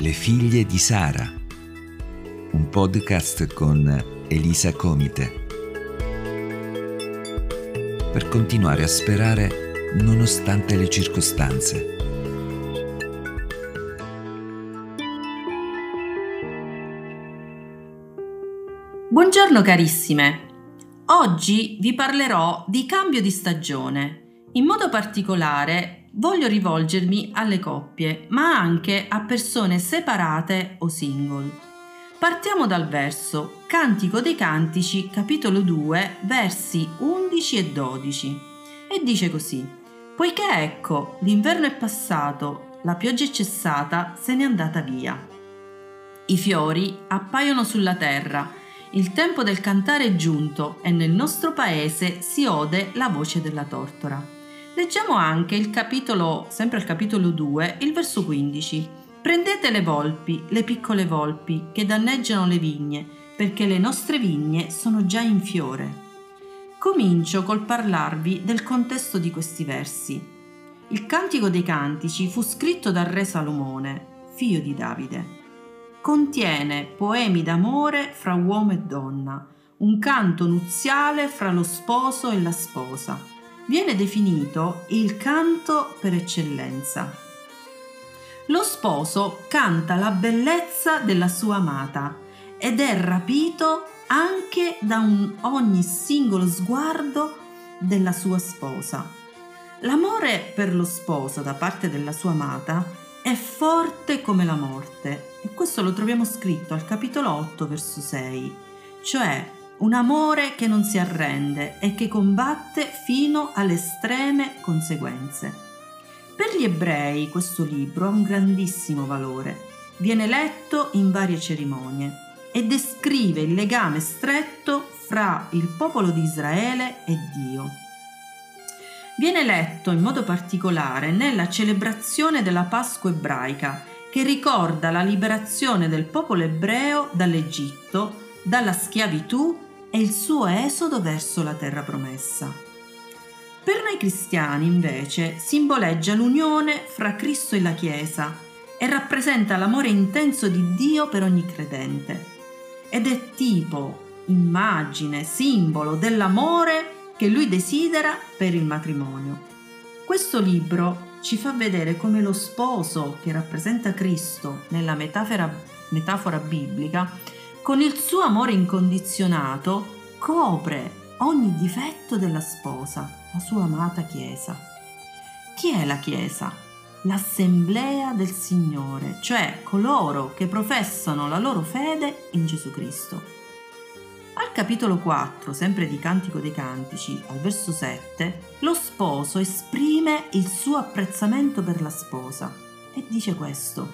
Le figlie di Sara, un podcast con Elisa Comite. Per continuare a sperare nonostante le circostanze. Buongiorno carissime, oggi vi parlerò di cambio di stagione. In modo particolare voglio rivolgermi alle coppie, ma anche a persone separate o single. Partiamo dal verso Cantico dei Cantici, capitolo 2, versi 11 e 12. E dice così: Poiché ecco, l'inverno è passato, la pioggia è cessata, se n'è andata via. I fiori appaiono sulla terra, il tempo del cantare è giunto e nel nostro paese si ode la voce della tortora. Leggiamo anche il capitolo, sempre il capitolo 2, il verso 15. Prendete le volpi, le piccole volpi, che danneggiano le vigne, perché le nostre vigne sono già in fiore. Comincio col parlarvi del contesto di questi versi. Il Cantico dei Cantici fu scritto dal re Salomone, figlio di Davide. Contiene poemi d'amore fra uomo e donna, un canto nuziale fra lo sposo e la sposa viene definito il canto per eccellenza. Lo sposo canta la bellezza della sua amata ed è rapito anche da un, ogni singolo sguardo della sua sposa. L'amore per lo sposo da parte della sua amata è forte come la morte e questo lo troviamo scritto al capitolo 8 verso 6, cioè un amore che non si arrende e che combatte fino alle estreme conseguenze. Per gli ebrei questo libro ha un grandissimo valore. Viene letto in varie cerimonie e descrive il legame stretto fra il popolo di Israele e Dio. Viene letto in modo particolare nella celebrazione della Pasqua ebraica, che ricorda la liberazione del popolo ebreo dall'Egitto, dalla schiavitù e il suo esodo verso la terra promessa. Per noi cristiani, invece, simboleggia l'unione fra Cristo e la Chiesa e rappresenta l'amore intenso di Dio per ogni credente. Ed è tipo, immagine, simbolo dell'amore che lui desidera per il matrimonio. Questo libro ci fa vedere come lo sposo che rappresenta Cristo nella metafora, metafora biblica con il suo amore incondizionato copre ogni difetto della sposa, la sua amata Chiesa. Chi è la Chiesa? L'assemblea del Signore, cioè coloro che professano la loro fede in Gesù Cristo. Al capitolo 4, sempre di Cantico dei Cantici, al verso 7, lo sposo esprime il suo apprezzamento per la sposa e dice questo.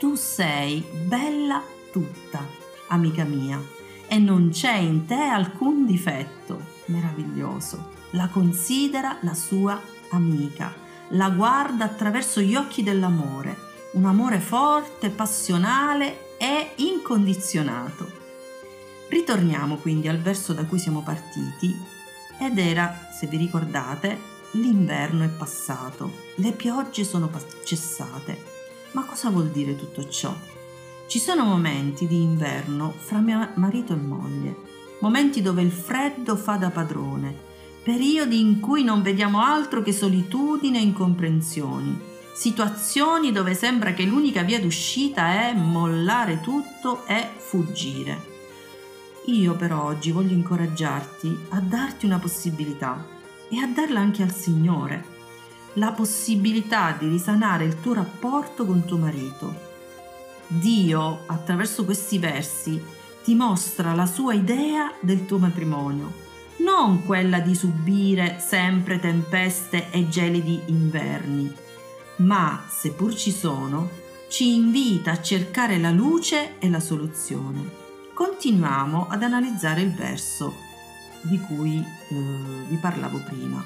Tu sei bella tutta, amica mia, e non c'è in te alcun difetto. Meraviglioso. La considera la sua amica, la guarda attraverso gli occhi dell'amore, un amore forte, passionale e incondizionato. Ritorniamo quindi al verso da cui siamo partiti ed era, se vi ricordate, l'inverno è passato, le piogge sono cessate. Ma cosa vuol dire tutto ciò? Ci sono momenti di inverno fra mio marito e moglie, momenti dove il freddo fa da padrone, periodi in cui non vediamo altro che solitudine e incomprensioni, situazioni dove sembra che l'unica via d'uscita è mollare tutto e fuggire. Io però oggi voglio incoraggiarti a darti una possibilità e a darla anche al Signore, la possibilità di risanare il tuo rapporto con tuo marito Dio, attraverso questi versi, ti mostra la sua idea del tuo matrimonio, non quella di subire sempre tempeste e gelidi inverni, ma, seppur ci sono, ci invita a cercare la luce e la soluzione. Continuiamo ad analizzare il verso di cui eh, vi parlavo prima.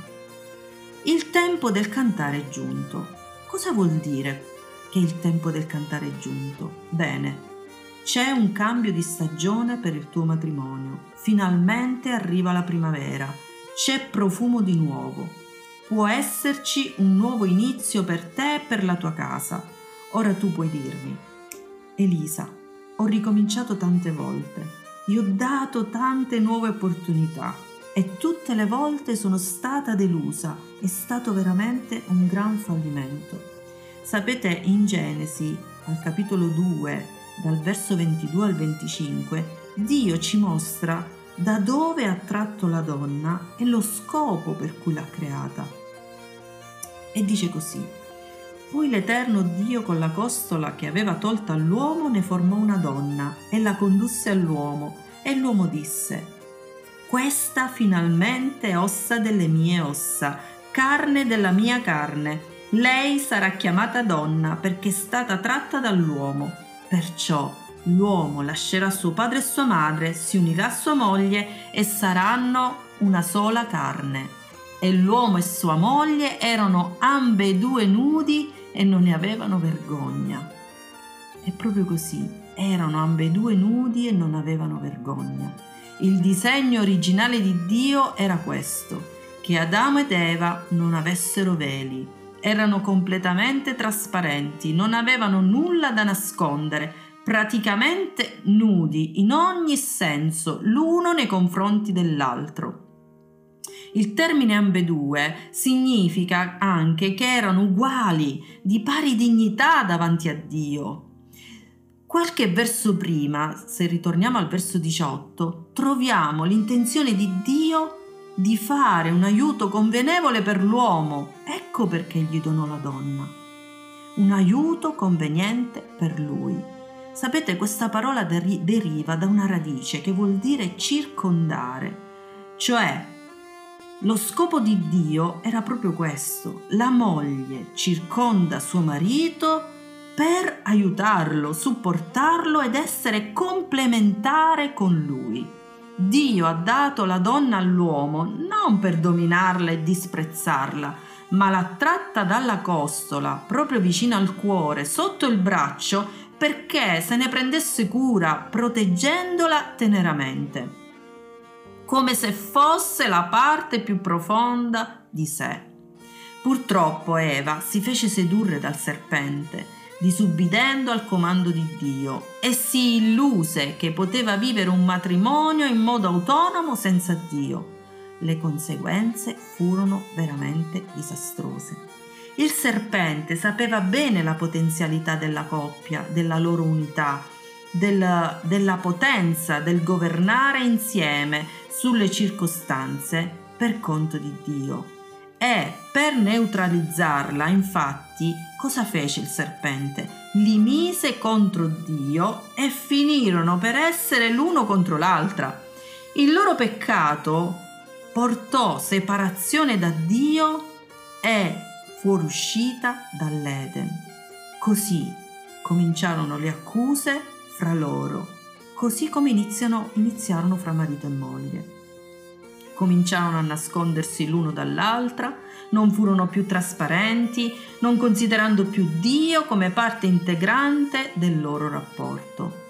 Il tempo del cantare è giunto. Cosa vuol dire che il tempo del cantare è giunto. Bene, c'è un cambio di stagione per il tuo matrimonio. Finalmente arriva la primavera. C'è profumo di nuovo. Può esserci un nuovo inizio per te e per la tua casa. Ora tu puoi dirmi, Elisa, ho ricominciato tante volte, gli ho dato tante nuove opportunità e tutte le volte sono stata delusa, è stato veramente un gran fallimento. Sapete, in Genesi, al capitolo 2, dal verso 22 al 25, Dio ci mostra da dove ha tratto la donna e lo scopo per cui l'ha creata. E dice così, poi l'Eterno Dio con la costola che aveva tolta all'uomo ne formò una donna e la condusse all'uomo e l'uomo disse, Questa finalmente è ossa delle mie ossa, carne della mia carne. Lei sarà chiamata donna perché è stata tratta dall'uomo. Perciò l'uomo lascerà suo padre e sua madre, si unirà a sua moglie e saranno una sola carne. E l'uomo e sua moglie erano ambedue nudi e non ne avevano vergogna. È proprio così, erano ambedue nudi e non avevano vergogna. Il disegno originale di Dio era questo, che Adamo ed Eva non avessero veli, erano completamente trasparenti, non avevano nulla da nascondere, praticamente nudi in ogni senso, l'uno nei confronti dell'altro. Il termine ambedue significa anche che erano uguali, di pari dignità davanti a Dio. Qualche verso prima, se ritorniamo al verso 18, troviamo l'intenzione di Dio di fare un aiuto convenevole per l'uomo. Ecco perché gli donò la donna. Un aiuto conveniente per lui. Sapete, questa parola deriva da una radice che vuol dire circondare, cioè lo scopo di Dio era proprio questo. La moglie circonda suo marito per aiutarlo, supportarlo ed essere complementare con lui. Dio ha dato la donna all'uomo non per dominarla e disprezzarla, ma l'ha tratta dalla costola, proprio vicino al cuore, sotto il braccio, perché se ne prendesse cura, proteggendola teneramente come se fosse la parte più profonda di sé. Purtroppo Eva si fece sedurre dal serpente, disubbidendo al comando di Dio, e si illuse che poteva vivere un matrimonio in modo autonomo senza Dio. Le conseguenze furono veramente disastrose. Il serpente sapeva bene la potenzialità della coppia, della loro unità, del, della potenza del governare insieme sulle circostanze per conto di Dio. E per neutralizzarla, infatti, cosa fece il serpente? Li mise contro Dio e finirono per essere l'uno contro l'altra. Il loro peccato portò separazione da Dio e fuoriuscita dall'Eden. Così cominciarono le accuse fra loro così come iniziano, iniziarono fra marito e moglie. Cominciarono a nascondersi l'uno dall'altra, non furono più trasparenti, non considerando più Dio come parte integrante del loro rapporto.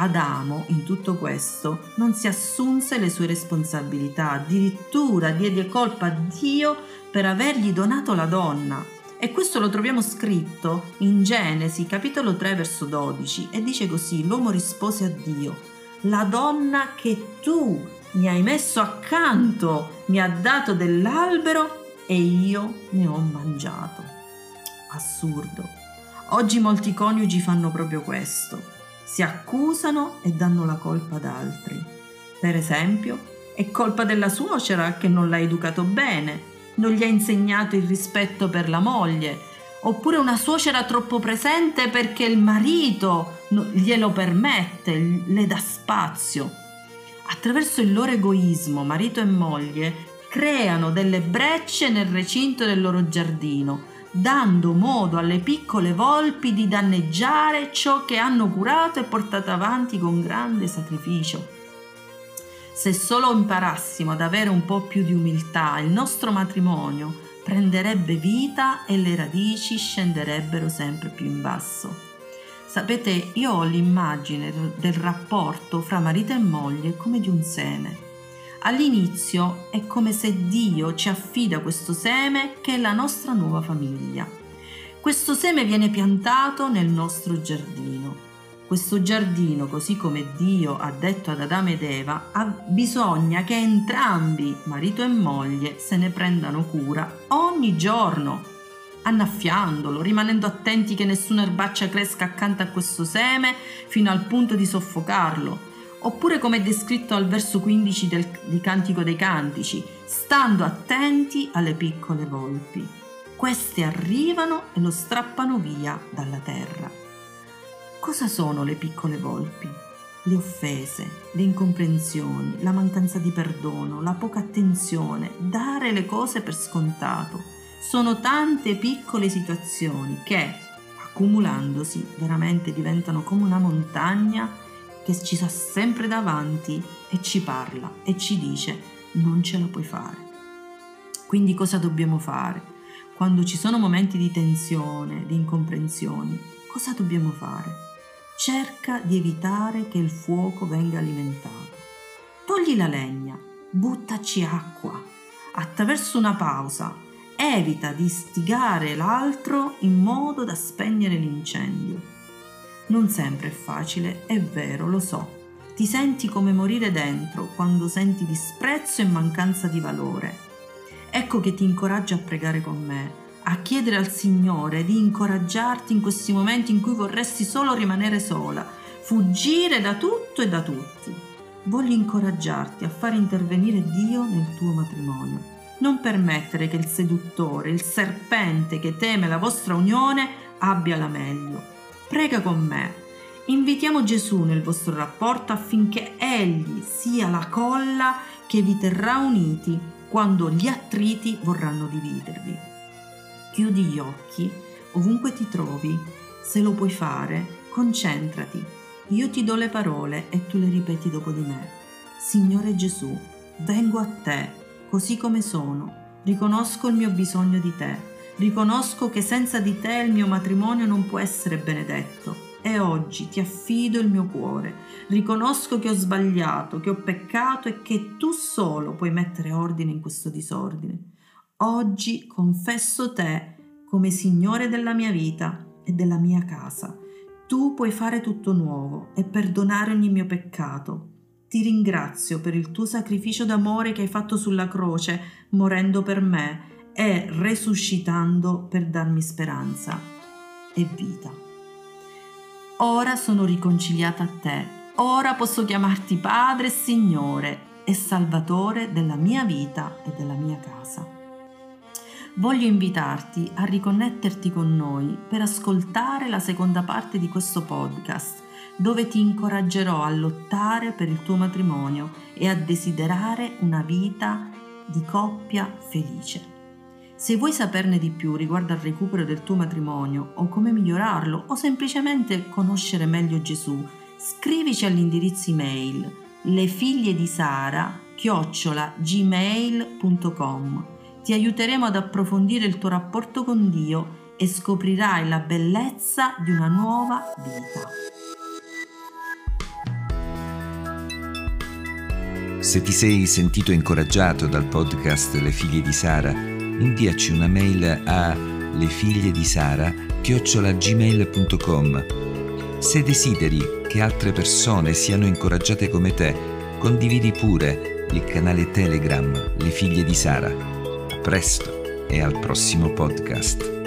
Adamo, in tutto questo, non si assunse le sue responsabilità, addirittura diede colpa a Dio per avergli donato la donna. E questo lo troviamo scritto in Genesi capitolo 3 verso 12 e dice così, l'uomo rispose a Dio, la donna che tu mi hai messo accanto mi ha dato dell'albero e io ne ho mangiato. Assurdo. Oggi molti coniugi fanno proprio questo. Si accusano e danno la colpa ad altri. Per esempio, è colpa della suocera che non l'ha educato bene, non gli ha insegnato il rispetto per la moglie, oppure una suocera troppo presente perché il marito glielo permette, le dà spazio. Attraverso il loro egoismo, marito e moglie creano delle brecce nel recinto del loro giardino, dando modo alle piccole volpi di danneggiare ciò che hanno curato e portato avanti con grande sacrificio. Se solo imparassimo ad avere un po' più di umiltà, il nostro matrimonio prenderebbe vita e le radici scenderebbero sempre più in basso. Sapete, io ho l'immagine del rapporto fra marito e moglie come di un seme. All'inizio è come se Dio ci affida questo seme che è la nostra nuova famiglia. questo seme viene piantato nel nostro giardino. Questo giardino, così come Dio ha detto ad Adamo ed Eva, ha bisogno che entrambi, marito e moglie, se ne prendano cura ogni giorno, annaffiandolo, rimanendo attenti che nessuna erbaccia cresca accanto a questo seme fino al punto di soffocarlo. Oppure come è descritto al verso 15 del, di Cantico dei Cantici, stando attenti alle piccole volpi. Queste arrivano e lo strappano via dalla terra. Cosa sono le piccole volpi? Le offese, le incomprensioni, la mancanza di perdono, la poca attenzione, dare le cose per scontato. Sono tante piccole situazioni che, accumulandosi, veramente diventano come una montagna che ci sta sempre davanti e ci parla e ci dice non ce la puoi fare. Quindi cosa dobbiamo fare? Quando ci sono momenti di tensione, di incomprensioni, cosa dobbiamo fare? cerca di evitare che il fuoco venga alimentato. Togli la legna, buttaci acqua. Attraverso una pausa, evita di stigare l'altro in modo da spegnere l'incendio. Non sempre è facile, è vero, lo so. Ti senti come morire dentro quando senti disprezzo e mancanza di valore. Ecco che ti incoraggio a pregare con me a chiedere al Signore di incoraggiarti in questi momenti in cui vorresti solo rimanere sola, fuggire da tutto e da tutti. Voglio incoraggiarti a fare intervenire Dio nel tuo matrimonio. Non permettere che il seduttore, il serpente che teme la vostra unione abbia la meglio. Prega con me. Invitiamo Gesù nel vostro rapporto affinché Egli sia la colla che vi terrà uniti quando gli attriti vorranno dividervi. Chiudi gli occhi, ovunque ti trovi, se lo puoi fare, concentrati. Io ti do le parole e tu le ripeti dopo di me. Signore Gesù, vengo a te, così come sono. Riconosco il mio bisogno di te. Riconosco che senza di te il mio matrimonio non può essere benedetto. E oggi ti affido il mio cuore. Riconosco che ho sbagliato, che ho peccato e che tu solo puoi mettere ordine in questo disordine. Oggi confesso te come Signore della mia vita e della mia casa. Tu puoi fare tutto nuovo e perdonare ogni mio peccato. Ti ringrazio per il tuo sacrificio d'amore che hai fatto sulla croce, morendo per me e resuscitando per darmi speranza e vita. Ora sono riconciliata a te, ora posso chiamarti Padre Signore e Salvatore della mia vita e della mia casa voglio invitarti a riconnetterti con noi per ascoltare la seconda parte di questo podcast, dove ti incoraggerò a lottare per il tuo matrimonio e a desiderare una vita di coppia felice. Se vuoi saperne di più riguardo al recupero del tuo matrimonio o come migliorarlo o semplicemente conoscere meglio Gesù, scrivici all'indirizzo email le figlie di Sara chiocciola gmail.com ti aiuteremo ad approfondire il tuo rapporto con Dio e scoprirai la bellezza di una nuova vita. Se ti sei sentito incoraggiato dal podcast Le figlie di Sara, inviaci una mail a lefigliedisara@gmail.com. Se desideri che altre persone siano incoraggiate come te, condividi pure il canale Telegram Le figlie di Sara presto e al prossimo podcast.